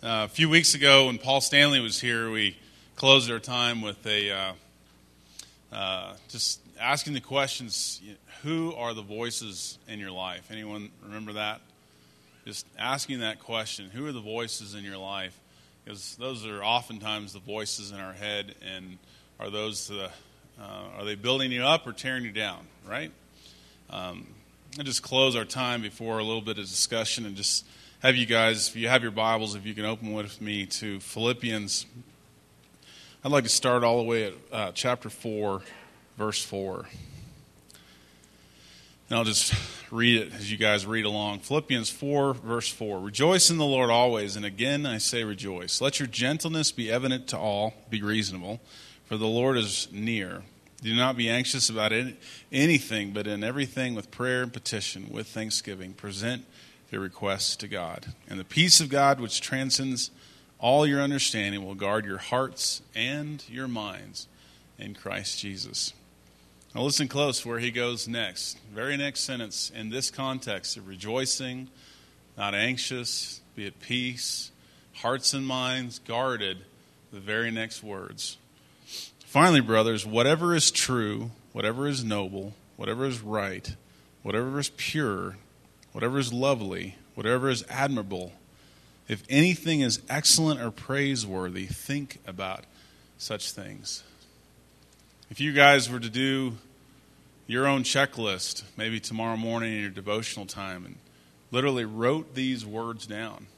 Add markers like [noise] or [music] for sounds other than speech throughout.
Uh, a few weeks ago, when Paul Stanley was here, we closed our time with a uh, uh, just asking the questions: Who are the voices in your life? Anyone remember that? Just asking that question: Who are the voices in your life? Because those are oftentimes the voices in our head, and are those the uh, are they building you up or tearing you down? Right? Um, I just close our time before a little bit of discussion and just have you guys, if you have your Bibles, if you can open with me to Philippians. I'd like to start all the way at uh, chapter 4, verse 4. And I'll just read it as you guys read along. Philippians 4, verse 4. Rejoice in the Lord always, and again I say rejoice. Let your gentleness be evident to all, be reasonable, for the Lord is near. Do not be anxious about anything, but in everything with prayer and petition, with thanksgiving, present your requests to God. And the peace of God, which transcends all your understanding, will guard your hearts and your minds in Christ Jesus. Now, listen close where he goes next. Very next sentence in this context of rejoicing, not anxious, be at peace, hearts and minds guarded, the very next words. Finally, brothers, whatever is true, whatever is noble, whatever is right, whatever is pure, whatever is lovely, whatever is admirable, if anything is excellent or praiseworthy, think about such things. If you guys were to do your own checklist, maybe tomorrow morning in your devotional time, and literally wrote these words down,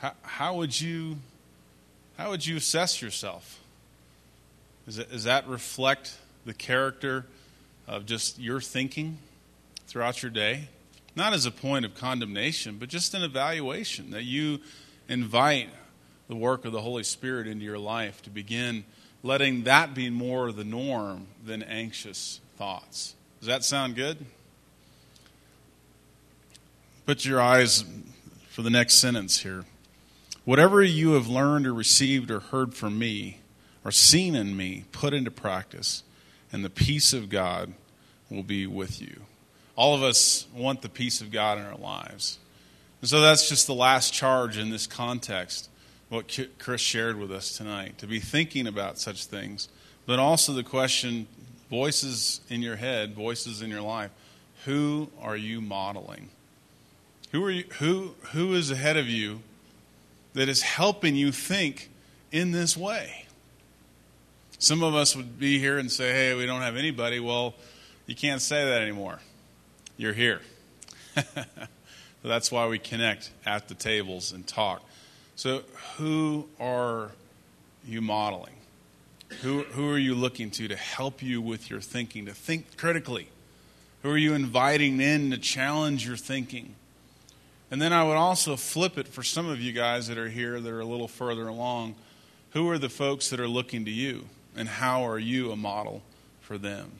how, how would you how would you assess yourself? Does, it, does that reflect the character of just your thinking throughout your day? Not as a point of condemnation, but just an evaluation that you invite the work of the Holy Spirit into your life to begin letting that be more the norm than anxious thoughts. Does that sound good? Put your eyes for the next sentence here. Whatever you have learned or received or heard from me or seen in me, put into practice, and the peace of God will be with you all of us want the peace of God in our lives. And so that's just the last charge in this context, what Chris shared with us tonight, to be thinking about such things. But also the question voices in your head, voices in your life. Who are you modeling? Who, are you, who, who is ahead of you that is helping you think in this way? Some of us would be here and say, hey, we don't have anybody. Well, you can't say that anymore you're here. [laughs] That's why we connect at the tables and talk. So, who are you modeling? Who, who are you looking to to help you with your thinking, to think critically? Who are you inviting in to challenge your thinking? And then I would also flip it for some of you guys that are here that are a little further along. Who are the folks that are looking to you? And how are you a model for them?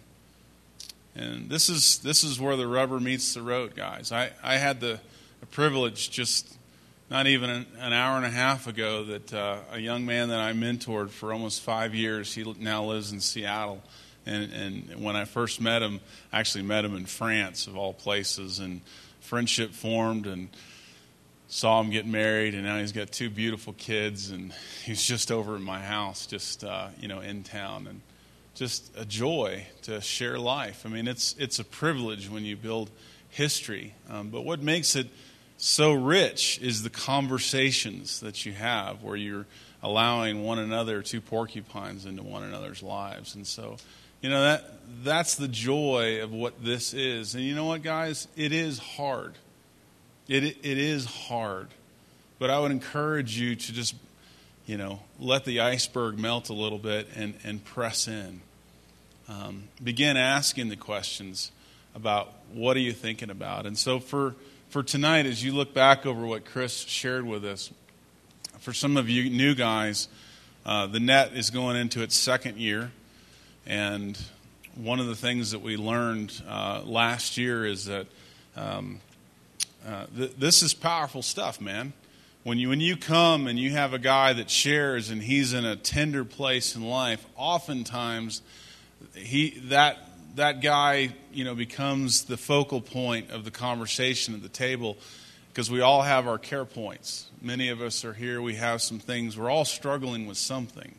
And this is, this is where the rubber meets the road, guys. I, I had the, the privilege just not even an, an, hour and a half ago that uh, a young man that I mentored for almost five years, he now lives in Seattle. And, and when I first met him, I actually met him in France, of all places, and friendship formed and saw him get married, and now he's got two beautiful kids, and he's just over at my house, just uh, you know, in town. And just a joy to share life. I mean, it's, it's a privilege when you build history. Um, but what makes it so rich is the conversations that you have where you're allowing one another, two porcupines, into one another's lives. And so, you know, that, that's the joy of what this is. And you know what, guys? It is hard. It, it is hard. But I would encourage you to just you know, let the iceberg melt a little bit and, and press in. Um, begin asking the questions about what are you thinking about. And so for, for tonight, as you look back over what Chris shared with us, for some of you new guys, uh, the net is going into its second year. And one of the things that we learned uh, last year is that um, uh, th- this is powerful stuff, man when you, when you come and you have a guy that shares and he's in a tender place in life, oftentimes he, that, that guy you know, becomes the focal point of the conversation at the table. because we all have our care points. Many of us are here, we have some things, we're all struggling with something.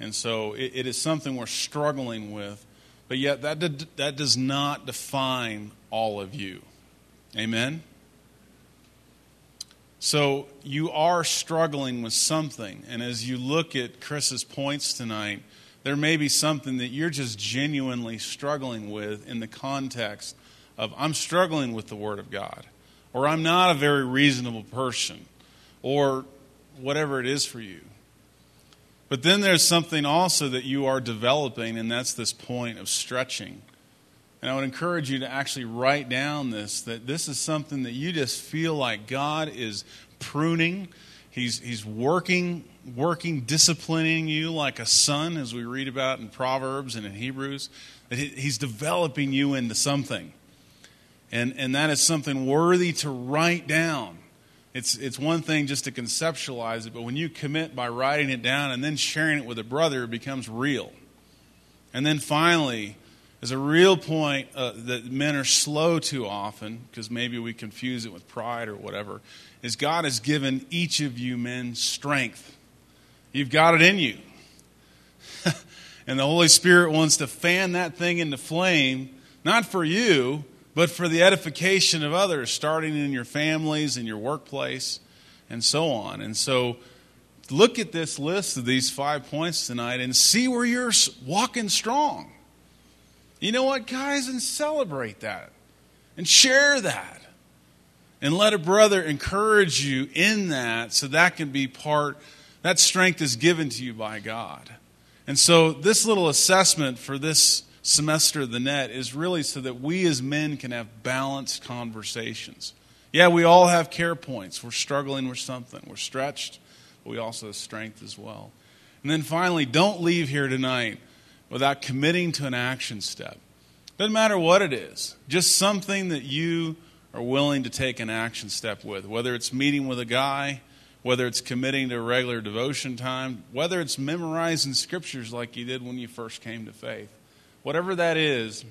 And so it, it is something we're struggling with, but yet that, did, that does not define all of you. Amen? So you are struggling with something. And as you look at Chris's points tonight, there may be something that you're just genuinely struggling with in the context of I'm struggling with the Word of God, or I'm not a very reasonable person, or whatever it is for you. But then there's something also that you are developing, and that's this point of stretching. And I would encourage you to actually write down this that this is something that you just feel like God is pruning. He's, he's working, working, disciplining you like a son, as we read about in Proverbs and in Hebrews. That he, he's developing you into something. And, and that is something worthy to write down. It's, it's one thing just to conceptualize it, but when you commit by writing it down and then sharing it with a brother, it becomes real. And then finally, there's a real point uh, that men are slow to often, because maybe we confuse it with pride or whatever, is God has given each of you men strength. You've got it in you. [laughs] and the Holy Spirit wants to fan that thing into flame, not for you, but for the edification of others, starting in your families, in your workplace, and so on. And so, look at this list of these five points tonight and see where you're walking strong. You know what, guys? And celebrate that and share that. And let a brother encourage you in that so that can be part, that strength is given to you by God. And so, this little assessment for this semester of the net is really so that we as men can have balanced conversations. Yeah, we all have care points. We're struggling with something. We're stretched, but we also have strength as well. And then finally, don't leave here tonight without committing to an action step. Doesn't matter what it is, just something that you are willing to take an action step with, whether it's meeting with a guy, whether it's committing to regular devotion time, whether it's memorizing scriptures like you did when you first came to faith whatever that is,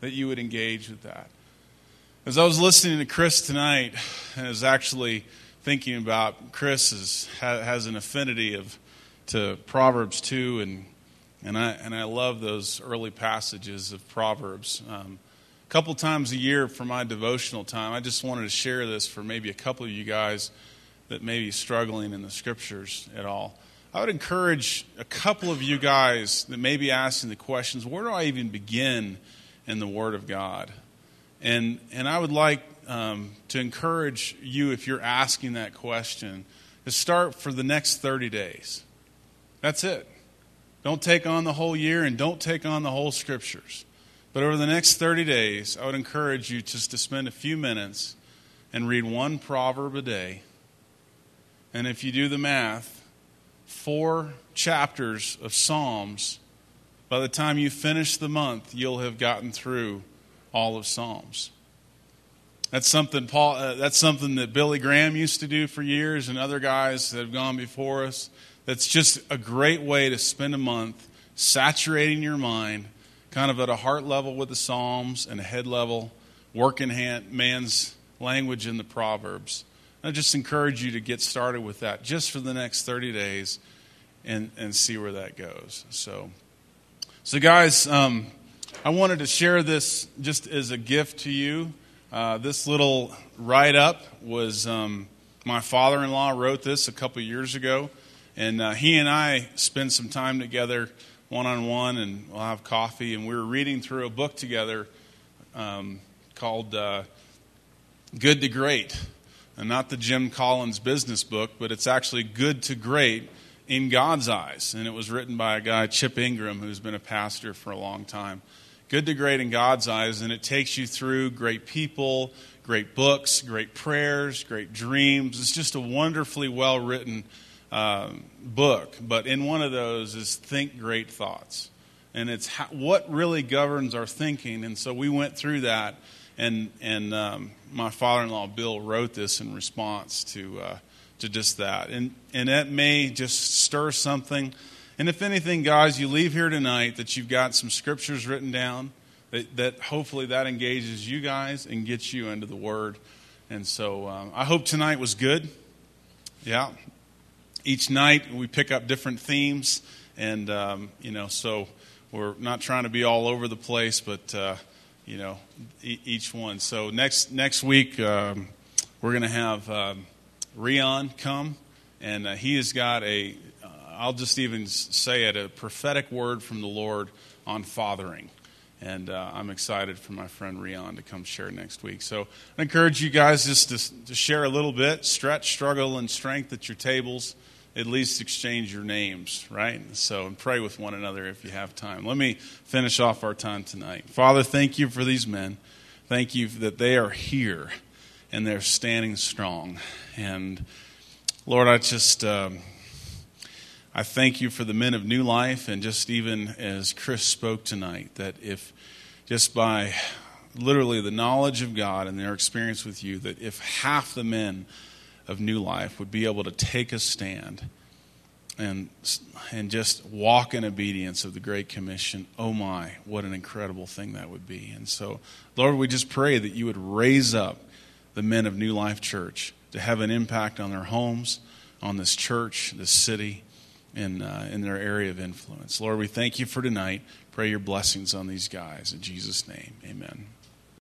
that you would engage with that. As I was listening to Chris tonight, I was actually thinking about Chris is, has an affinity of to Proverbs 2, and, and, I, and I love those early passages of Proverbs. Um, a couple times a year for my devotional time, I just wanted to share this for maybe a couple of you guys that may be struggling in the scriptures at all. I would encourage a couple of you guys that may be asking the questions where do I even begin in the Word of God? And, and I would like um, to encourage you, if you're asking that question, to start for the next 30 days. That's it. Don't take on the whole year and don't take on the whole scriptures. But over the next 30 days, I would encourage you just to spend a few minutes and read one proverb a day. And if you do the math, four chapters of Psalms, by the time you finish the month, you'll have gotten through all of Psalms. That's something Paul. Uh, that's something that Billy Graham used to do for years, and other guys that have gone before us. That's just a great way to spend a month saturating your mind, kind of at a heart level with the Psalms and a head level, working hand, man's language in the Proverbs. I just encourage you to get started with that just for the next 30 days and, and see where that goes. So, so guys, um, I wanted to share this just as a gift to you. Uh, this little write up was um, my father in law wrote this a couple years ago, and uh, he and I spend some time together one on one, and we'll have coffee, and we were reading through a book together um, called uh, Good to Great and not the Jim Collins business book, but it's actually good to great in God's eyes. And it was written by a guy, Chip Ingram, who's been a pastor for a long time. Good to great in God's eyes, and it takes you through great people, great books, great prayers, great dreams. It's just a wonderfully well written uh, book. But in one of those is Think Great Thoughts. And it's how, what really governs our thinking. And so we went through that and and um, my father-in-law Bill wrote this in response to uh, to just that, and and that may just stir something. And if anything, guys, you leave here tonight that you've got some scriptures written down that, that hopefully that engages you guys and gets you into the Word. And so um, I hope tonight was good. Yeah. Each night we pick up different themes, and, um, you know, so we're not trying to be all over the place, but, uh, you know, e- each one. So next, next week, um, we're going to have um, Rion come, and uh, he has got a, uh, I'll just even say it, a prophetic word from the Lord on fathering. And uh, I'm excited for my friend Rion to come share next week. So I encourage you guys just to, to share a little bit, stretch, struggle, and strength at your tables. At least exchange your names, right? So, and pray with one another if you have time. Let me finish off our time tonight. Father, thank you for these men. Thank you that they are here and they're standing strong. And Lord, I just. Um, I thank you for the men of New Life, and just even as Chris spoke tonight, that if just by literally the knowledge of God and their experience with you, that if half the men of New Life would be able to take a stand and and just walk in obedience of the Great Commission, oh my, what an incredible thing that would be. And so, Lord, we just pray that you would raise up the men of New Life Church to have an impact on their homes, on this church, this city in, uh, in their area of influence. Lord, we thank you for tonight. Pray your blessings on these guys. In Jesus' name, amen.